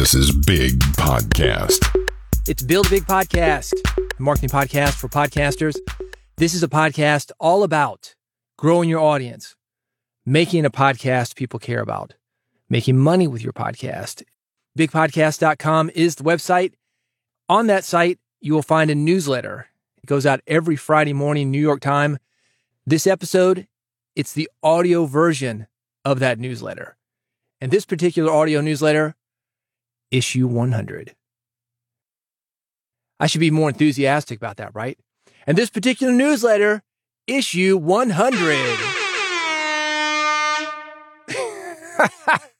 This is Big Podcast. It's Build Big Podcast, a marketing podcast for podcasters. This is a podcast all about growing your audience, making a podcast people care about, making money with your podcast. Bigpodcast.com is the website. On that site, you will find a newsletter. It goes out every Friday morning, New York time. This episode, it's the audio version of that newsletter. And this particular audio newsletter, issue 100. I should be more enthusiastic about that, right? And this particular newsletter, issue 100.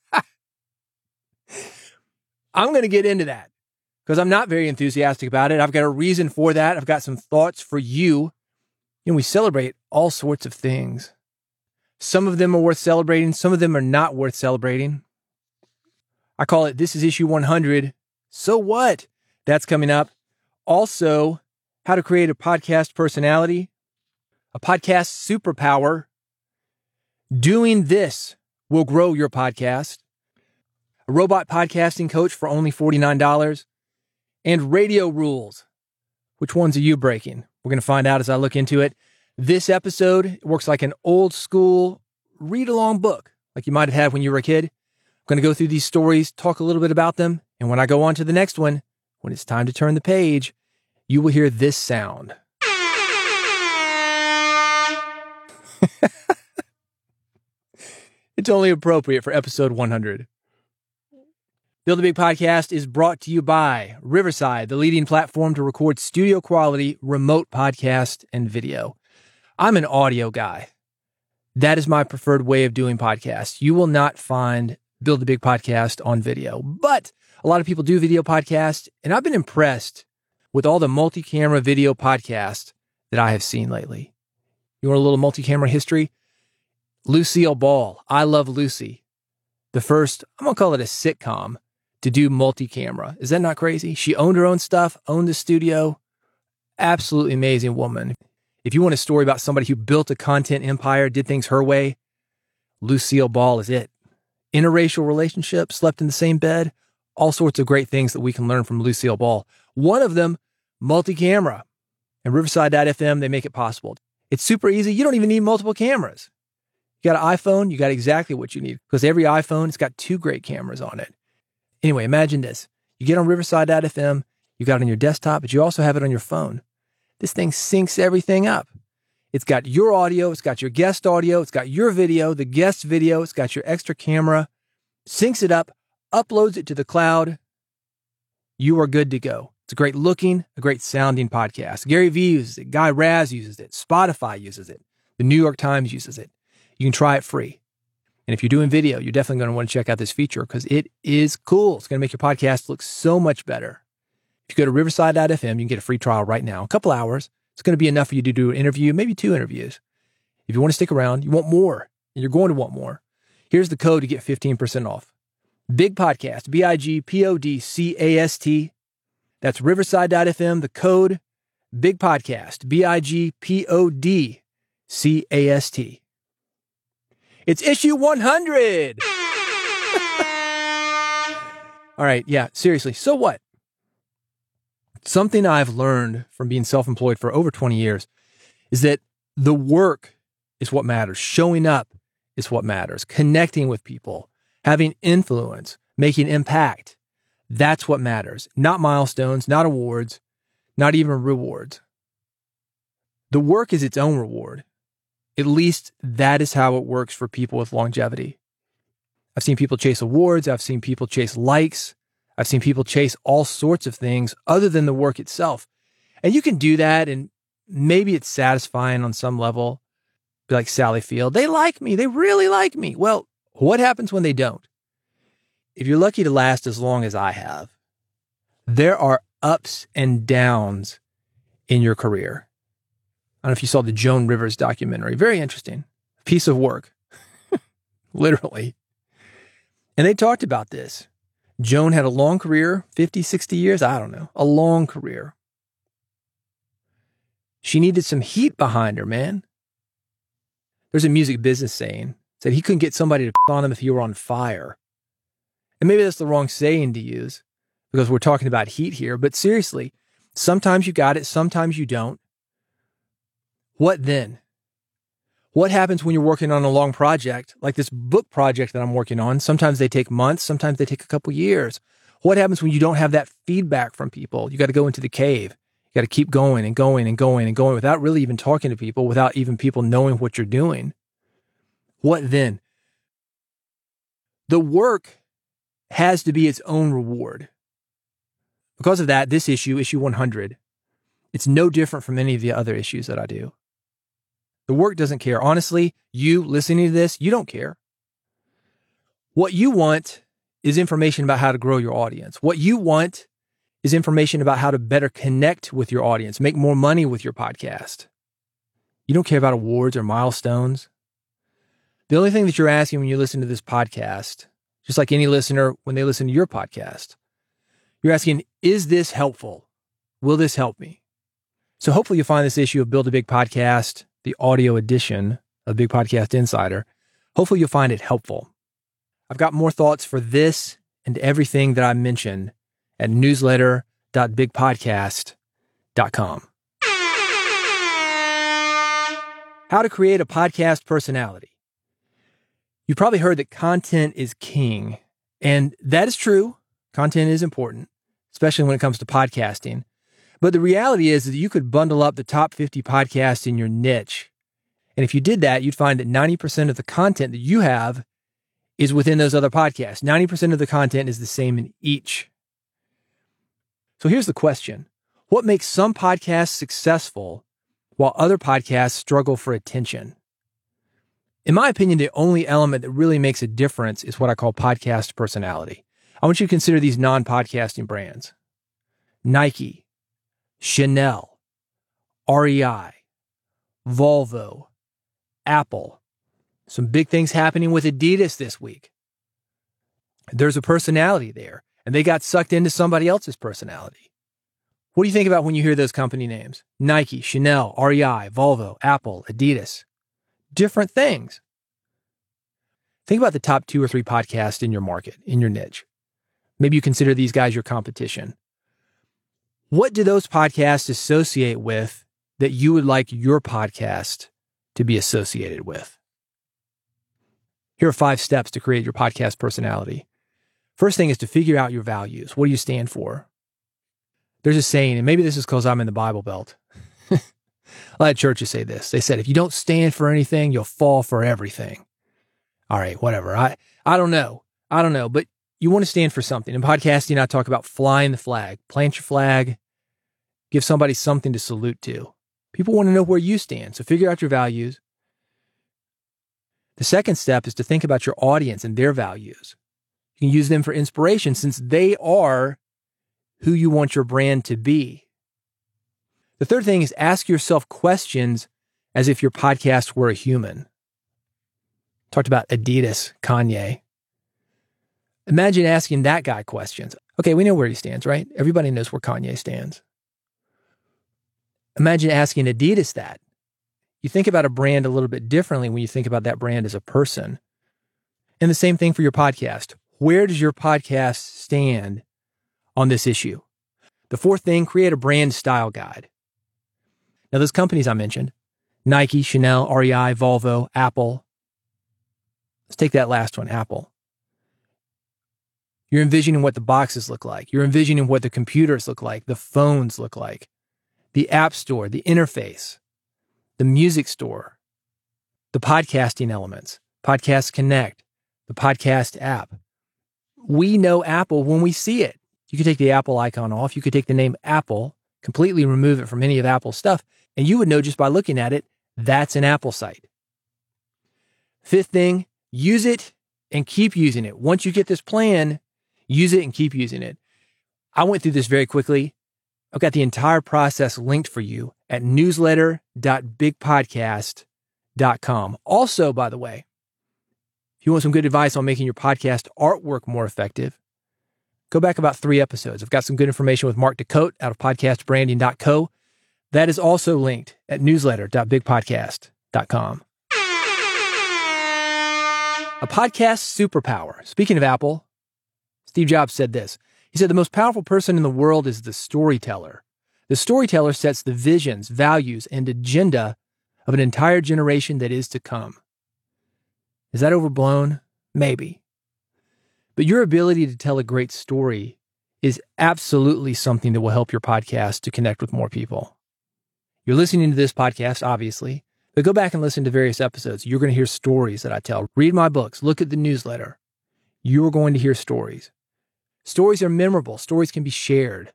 I'm going to get into that because I'm not very enthusiastic about it. I've got a reason for that. I've got some thoughts for you. You know, we celebrate all sorts of things. Some of them are worth celebrating, some of them are not worth celebrating. I call it This is Issue 100. So what? That's coming up. Also, how to create a podcast personality, a podcast superpower. Doing this will grow your podcast. A robot podcasting coach for only $49 and radio rules. Which ones are you breaking? We're going to find out as I look into it. This episode works like an old school read along book, like you might have had when you were a kid. Going to go through these stories, talk a little bit about them, and when I go on to the next one, when it's time to turn the page, you will hear this sound. it's only appropriate for episode 100. Build a Big Podcast is brought to you by Riverside, the leading platform to record studio quality remote podcast and video. I'm an audio guy. That is my preferred way of doing podcasts. You will not find Build a Big Podcast on video, but a lot of people do video podcasts, and I've been impressed with all the multi camera video podcasts that I have seen lately. You want a little multi camera history? Lucille Ball, I Love Lucy, the first, I'm going to call it a sitcom to do multi camera. Is that not crazy? She owned her own stuff, owned the studio. Absolutely amazing woman. If you want a story about somebody who built a content empire, did things her way, Lucille Ball is it. Interracial relationship, slept in the same bed, all sorts of great things that we can learn from Lucille Ball. One of them, multi camera. And Riverside.fm, they make it possible. It's super easy. You don't even need multiple cameras. You got an iPhone, you got exactly what you need because every iPhone, it's got two great cameras on it. Anyway, imagine this. You get on Riverside.fm, you got it on your desktop, but you also have it on your phone. This thing syncs everything up. It's got your audio, it's got your guest audio, it's got your video, the guest video, it's got your extra camera, syncs it up, uploads it to the cloud. You are good to go. It's a great looking, a great sounding podcast. Gary Vee uses it, Guy Raz uses it, Spotify uses it, the New York Times uses it. You can try it free. And if you're doing video, you're definitely going to want to check out this feature because it is cool. It's going to make your podcast look so much better. If you go to riverside.fm, you can get a free trial right now, a couple hours. It's going to be enough for you to do an interview, maybe two interviews. If you want to stick around, you want more, and you're going to want more. Here's the code to get 15% off. Big Podcast, B I G P O D C A S T. That's riverside.fm, the code Big Podcast, B I G P O D C A S T. It's issue 100. All right. Yeah. Seriously. So what? Something I've learned from being self employed for over 20 years is that the work is what matters. Showing up is what matters. Connecting with people, having influence, making impact. That's what matters. Not milestones, not awards, not even rewards. The work is its own reward. At least that is how it works for people with longevity. I've seen people chase awards. I've seen people chase likes. I've seen people chase all sorts of things other than the work itself. And you can do that and maybe it's satisfying on some level. Like Sally Field. They like me. They really like me. Well, what happens when they don't? If you're lucky to last as long as I have, there are ups and downs in your career. I don't know if you saw the Joan Rivers documentary. Very interesting. Piece of work. Literally. And they talked about this. Joan had a long career, 50, 60 years, I don't know, a long career. She needed some heat behind her, man. There's a music business saying said he couldn't get somebody to on him if he were on fire. And maybe that's the wrong saying to use because we're talking about heat here, but seriously, sometimes you got it, sometimes you don't. What then? What happens when you're working on a long project, like this book project that I'm working on? Sometimes they take months, sometimes they take a couple years. What happens when you don't have that feedback from people? You got to go into the cave. You got to keep going and going and going and going without really even talking to people, without even people knowing what you're doing. What then? The work has to be its own reward. Because of that, this issue, issue 100, it's no different from any of the other issues that I do. The work doesn't care. Honestly, you listening to this, you don't care. What you want is information about how to grow your audience. What you want is information about how to better connect with your audience, make more money with your podcast. You don't care about awards or milestones. The only thing that you're asking when you listen to this podcast, just like any listener when they listen to your podcast, you're asking, is this helpful? Will this help me? So hopefully you'll find this issue of Build a Big Podcast, the audio edition of Big Podcast Insider. Hopefully you'll find it helpful. I've got more thoughts for this and everything that I mentioned at newsletter.bigpodcast.com. How to create a podcast personality. You've probably heard that content is king, and that is true. Content is important, especially when it comes to podcasting. But the reality is that you could bundle up the top 50 podcasts in your niche. And if you did that, you'd find that 90% of the content that you have is within those other podcasts. 90% of the content is the same in each. So here's the question What makes some podcasts successful while other podcasts struggle for attention? In my opinion, the only element that really makes a difference is what I call podcast personality. I want you to consider these non podcasting brands Nike, Chanel, REI, Volvo, Apple, some big things happening with Adidas this week. There's a personality there, and they got sucked into somebody else's personality. What do you think about when you hear those company names? Nike, Chanel, REI, Volvo, Apple, Adidas. Different things. Think about the top two or three podcasts in your market, in your niche. Maybe you consider these guys your competition. What do those podcasts associate with that you would like your podcast to be associated with? Here are five steps to create your podcast personality. First thing is to figure out your values. What do you stand for? There's a saying, and maybe this is because I'm in the Bible Belt. a lot of churches say this. They said, if you don't stand for anything, you'll fall for everything. All right, whatever. I, I don't know. I don't know, but you want to stand for something. In podcasting, I talk about flying the flag, plant your flag, give somebody something to salute to. People want to know where you stand. So figure out your values, the second step is to think about your audience and their values. You can use them for inspiration since they are who you want your brand to be. The third thing is ask yourself questions as if your podcast were a human. Talked about Adidas, Kanye. Imagine asking that guy questions. Okay, we know where he stands, right? Everybody knows where Kanye stands. Imagine asking Adidas that you think about a brand a little bit differently when you think about that brand as a person. And the same thing for your podcast. Where does your podcast stand on this issue? The fourth thing, create a brand style guide. Now, those companies I mentioned Nike, Chanel, REI, Volvo, Apple. Let's take that last one, Apple. You're envisioning what the boxes look like. You're envisioning what the computers look like, the phones look like, the app store, the interface the music store, the podcasting elements, Podcast Connect, the podcast app. We know Apple when we see it. You could take the Apple icon off. You could take the name Apple, completely remove it from any of Apple's stuff, and you would know just by looking at it that's an Apple site. Fifth thing, use it and keep using it. Once you get this plan, use it and keep using it. I went through this very quickly. I've got the entire process linked for you at newsletter.bigpodcast.com. Also, by the way, if you want some good advice on making your podcast artwork more effective, go back about three episodes. I've got some good information with Mark DeCote out of podcastbranding.co. That is also linked at newsletter.bigpodcast.com. A podcast superpower. Speaking of Apple, Steve Jobs said this. He said, The most powerful person in the world is the storyteller. The storyteller sets the visions, values, and agenda of an entire generation that is to come. Is that overblown? Maybe. But your ability to tell a great story is absolutely something that will help your podcast to connect with more people. You're listening to this podcast, obviously, but go back and listen to various episodes. You're going to hear stories that I tell. Read my books, look at the newsletter. You're going to hear stories. Stories are memorable, stories can be shared.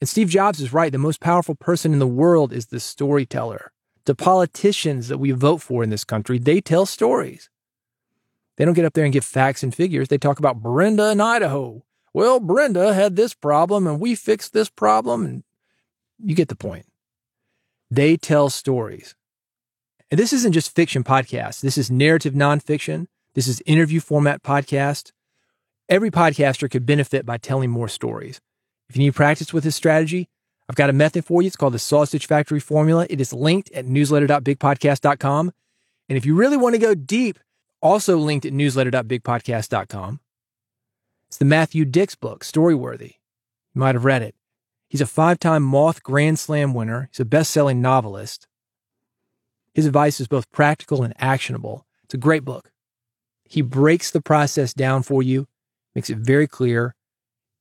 And Steve Jobs is right. The most powerful person in the world is the storyteller. The politicians that we vote for in this country, they tell stories. They don't get up there and give facts and figures. They talk about Brenda in Idaho. Well, Brenda had this problem and we fixed this problem. And you get the point. They tell stories. And this isn't just fiction podcast. This is narrative nonfiction. This is interview format podcast. Every podcaster could benefit by telling more stories. If you need practice with this strategy, I've got a method for you. It's called the Sausage Factory Formula. It is linked at newsletter.bigpodcast.com. And if you really want to go deep, also linked at newsletter.bigpodcast.com. It's the Matthew Dicks book, Storyworthy. You might have read it. He's a five time Moth Grand Slam winner. He's a best selling novelist. His advice is both practical and actionable. It's a great book. He breaks the process down for you, makes it very clear,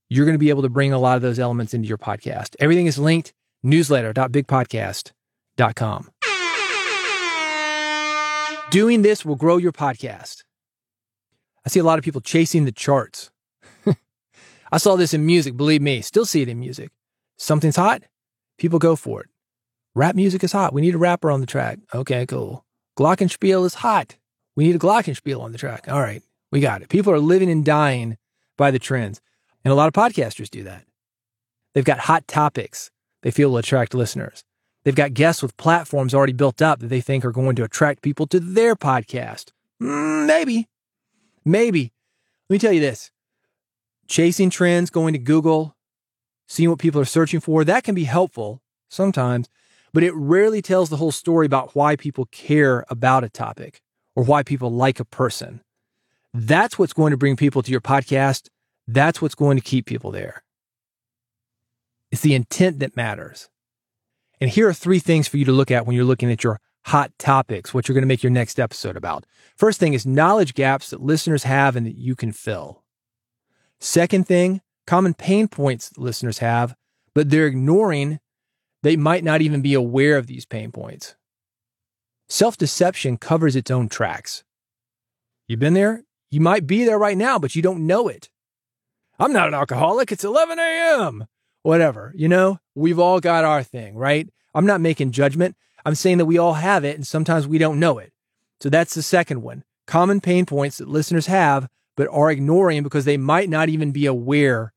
you're going to be able to bring a lot of those elements into your podcast. Everything is linked newsletter.bigpodcast.com. Doing this will grow your podcast. I see a lot of people chasing the charts. I saw this in music, believe me, still see it in music. Something's hot, people go for it. Rap music is hot. We need a rapper on the track. Okay, cool. Glockenspiel is hot. We need a Glockenspiel on the track. All right, we got it. People are living and dying by the trends. And a lot of podcasters do that. They've got hot topics they feel will attract listeners. They've got guests with platforms already built up that they think are going to attract people to their podcast. Mm, maybe. Maybe. Let me tell you this chasing trends, going to Google, seeing what people are searching for, that can be helpful sometimes, but it rarely tells the whole story about why people care about a topic or why people like a person. That's what's going to bring people to your podcast that's what's going to keep people there. It's the intent that matters. And here are three things for you to look at when you're looking at your hot topics, what you're going to make your next episode about. First thing is knowledge gaps that listeners have and that you can fill. Second thing, common pain points listeners have, but they're ignoring. They might not even be aware of these pain points. Self deception covers its own tracks. You've been there? You might be there right now, but you don't know it. I'm not an alcoholic. It's 11 a.m. Whatever. You know, we've all got our thing, right? I'm not making judgment. I'm saying that we all have it and sometimes we don't know it. So that's the second one. Common pain points that listeners have, but are ignoring because they might not even be aware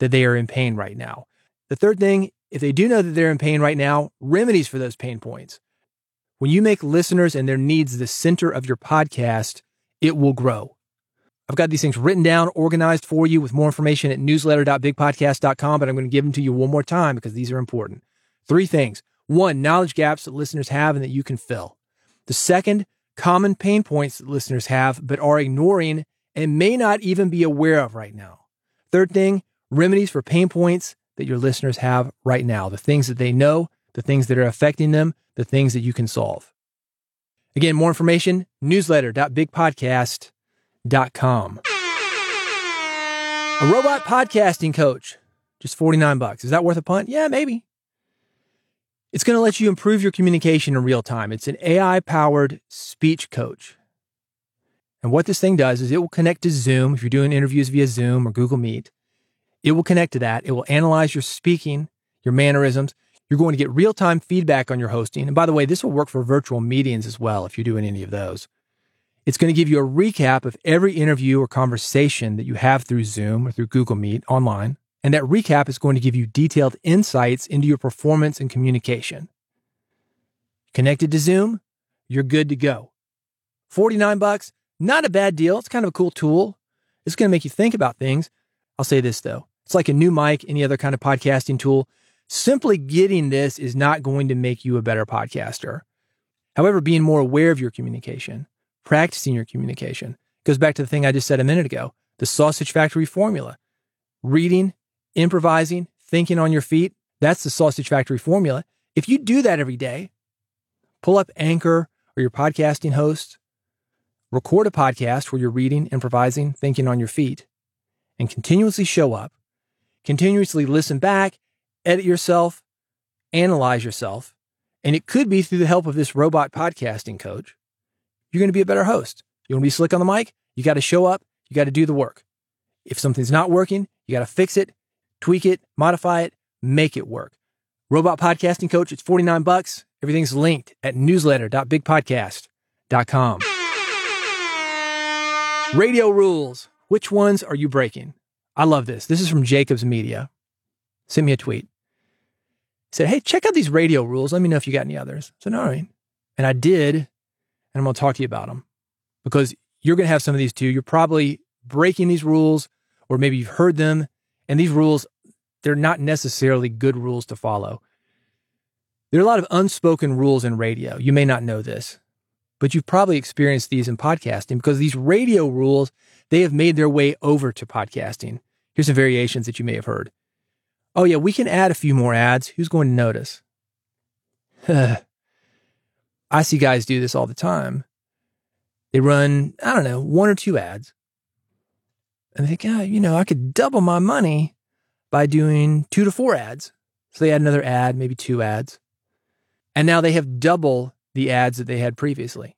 that they are in pain right now. The third thing, if they do know that they're in pain right now, remedies for those pain points. When you make listeners and their needs the center of your podcast, it will grow. I've got these things written down, organized for you with more information at newsletter.bigpodcast.com, but I'm going to give them to you one more time because these are important. Three things. One, knowledge gaps that listeners have and that you can fill. The second, common pain points that listeners have but are ignoring and may not even be aware of right now. Third thing, remedies for pain points that your listeners have right now, the things that they know, the things that are affecting them, the things that you can solve. Again, more information, newsletter.bigpodcast.com com. A robot podcasting coach, just 49 bucks. Is that worth a punt? Yeah, maybe. It's going to let you improve your communication in real time. It's an AI powered speech coach. And what this thing does is it will connect to Zoom. If you're doing interviews via Zoom or Google Meet, it will connect to that. It will analyze your speaking, your mannerisms. You're going to get real time feedback on your hosting. And by the way, this will work for virtual meetings as well if you're doing any of those. It's going to give you a recap of every interview or conversation that you have through Zoom or through Google Meet online. And that recap is going to give you detailed insights into your performance and communication. Connected to Zoom, you're good to go. 49 bucks, not a bad deal. It's kind of a cool tool. It's going to make you think about things. I'll say this though. It's like a new mic, any other kind of podcasting tool. Simply getting this is not going to make you a better podcaster. However, being more aware of your communication, practicing your communication. Goes back to the thing I just said a minute ago. the Sausage Factory formula. Reading, improvising, thinking on your feet. That's the Sausage Factory formula. If you do that every day, pull up Anchor or your podcasting host, record a podcast where you're reading, improvising, thinking on your feet, and continuously show up, continuously listen back, edit yourself, analyze yourself, and it could be through the help of this robot podcasting coach. You're going to be a better host. You want to be slick on the mic? You got to show up. You got to do the work. If something's not working, you got to fix it, tweak it, modify it, make it work. Robot Podcasting Coach, it's 49 bucks. Everything's linked at newsletter.bigpodcast.com. Radio rules. Which ones are you breaking? I love this. This is from Jacobs Media. Sent me a tweet. Said, Hey, check out these radio rules. Let me know if you got any others. I said, All right. And I did. And I'm going to talk to you about them because you're going to have some of these too. You're probably breaking these rules, or maybe you've heard them. And these rules, they're not necessarily good rules to follow. There are a lot of unspoken rules in radio. You may not know this, but you've probably experienced these in podcasting because these radio rules, they have made their way over to podcasting. Here's some variations that you may have heard. Oh, yeah, we can add a few more ads. Who's going to notice? I see guys do this all the time. They run, I don't know, one or two ads. And they think, oh, you know, I could double my money by doing two to four ads. So they add another ad, maybe two ads. And now they have double the ads that they had previously.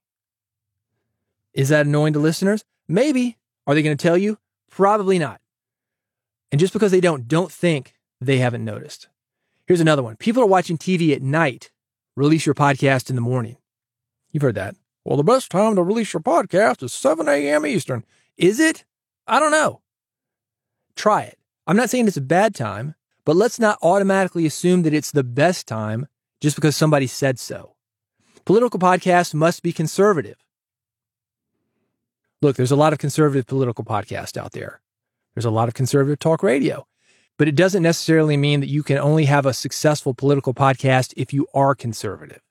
Is that annoying to listeners? Maybe. Are they going to tell you? Probably not. And just because they don't, don't think they haven't noticed. Here's another one. People are watching TV at night. Release your podcast in the morning. You've heard that. Well, the best time to release your podcast is 7 a.m. Eastern. Is it? I don't know. Try it. I'm not saying it's a bad time, but let's not automatically assume that it's the best time just because somebody said so. Political podcasts must be conservative. Look, there's a lot of conservative political podcasts out there. There's a lot of conservative talk radio, but it doesn't necessarily mean that you can only have a successful political podcast if you are conservative.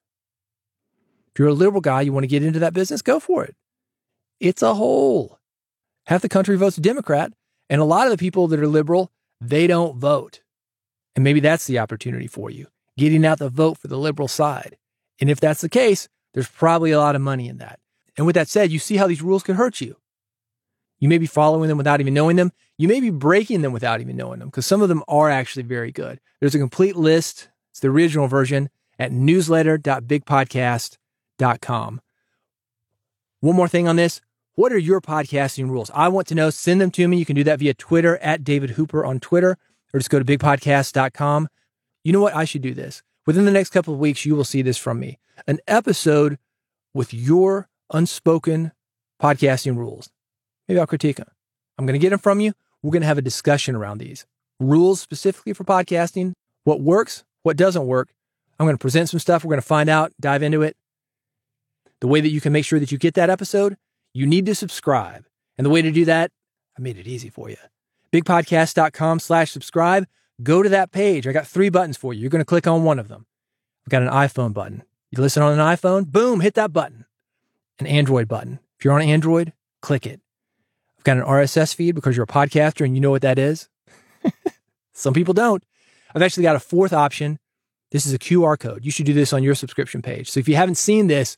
If you're a liberal guy, you want to get into that business, go for it. It's a hole. Half the country votes Democrat, and a lot of the people that are liberal, they don't vote. And maybe that's the opportunity for you, getting out the vote for the liberal side. And if that's the case, there's probably a lot of money in that. And with that said, you see how these rules can hurt you. You may be following them without even knowing them. You may be breaking them without even knowing them because some of them are actually very good. There's a complete list. It's the original version at newsletter.bigpodcast.com. One more thing on this. What are your podcasting rules? I want to know. Send them to me. You can do that via Twitter at David Hooper on Twitter or just go to bigpodcast.com. You know what? I should do this. Within the next couple of weeks, you will see this from me an episode with your unspoken podcasting rules. Maybe I'll critique them. I'm going to get them from you. We're going to have a discussion around these rules specifically for podcasting, what works, what doesn't work. I'm going to present some stuff. We're going to find out, dive into it. The way that you can make sure that you get that episode, you need to subscribe. And the way to do that, I made it easy for you. Bigpodcast.com slash subscribe. Go to that page. I got three buttons for you. You're going to click on one of them. I've got an iPhone button. You listen on an iPhone, boom, hit that button. An Android button. If you're on Android, click it. I've got an RSS feed because you're a podcaster and you know what that is. Some people don't. I've actually got a fourth option. This is a QR code. You should do this on your subscription page. So if you haven't seen this,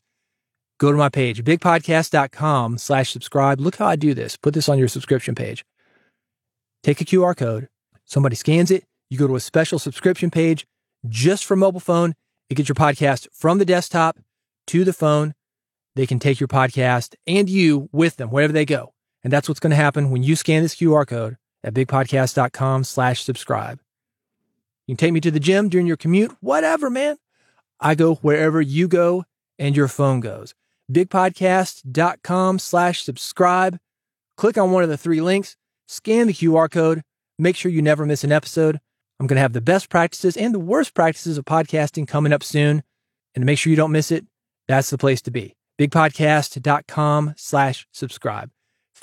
go to my page, bigpodcast.com slash subscribe. Look how I do this. Put this on your subscription page. Take a QR code. Somebody scans it. You go to a special subscription page just for mobile phone. It gets your podcast from the desktop to the phone. They can take your podcast and you with them wherever they go. And that's what's going to happen when you scan this QR code at bigpodcast.com slash subscribe. You can take me to the gym during your commute, whatever, man. I go wherever you go and your phone goes. Bigpodcast.com slash subscribe. Click on one of the three links, scan the QR code, make sure you never miss an episode. I'm going to have the best practices and the worst practices of podcasting coming up soon. And to make sure you don't miss it, that's the place to be. Bigpodcast.com slash subscribe.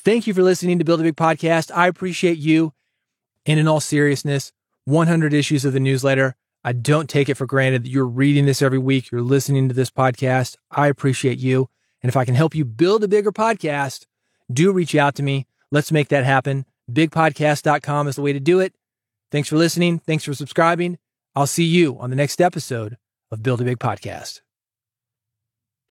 Thank you for listening to Build a Big Podcast. I appreciate you. And in all seriousness, 100 issues of the newsletter. I don't take it for granted that you're reading this every week. You're listening to this podcast. I appreciate you. And if I can help you build a bigger podcast, do reach out to me. Let's make that happen. Bigpodcast.com is the way to do it. Thanks for listening. Thanks for subscribing. I'll see you on the next episode of Build a Big Podcast.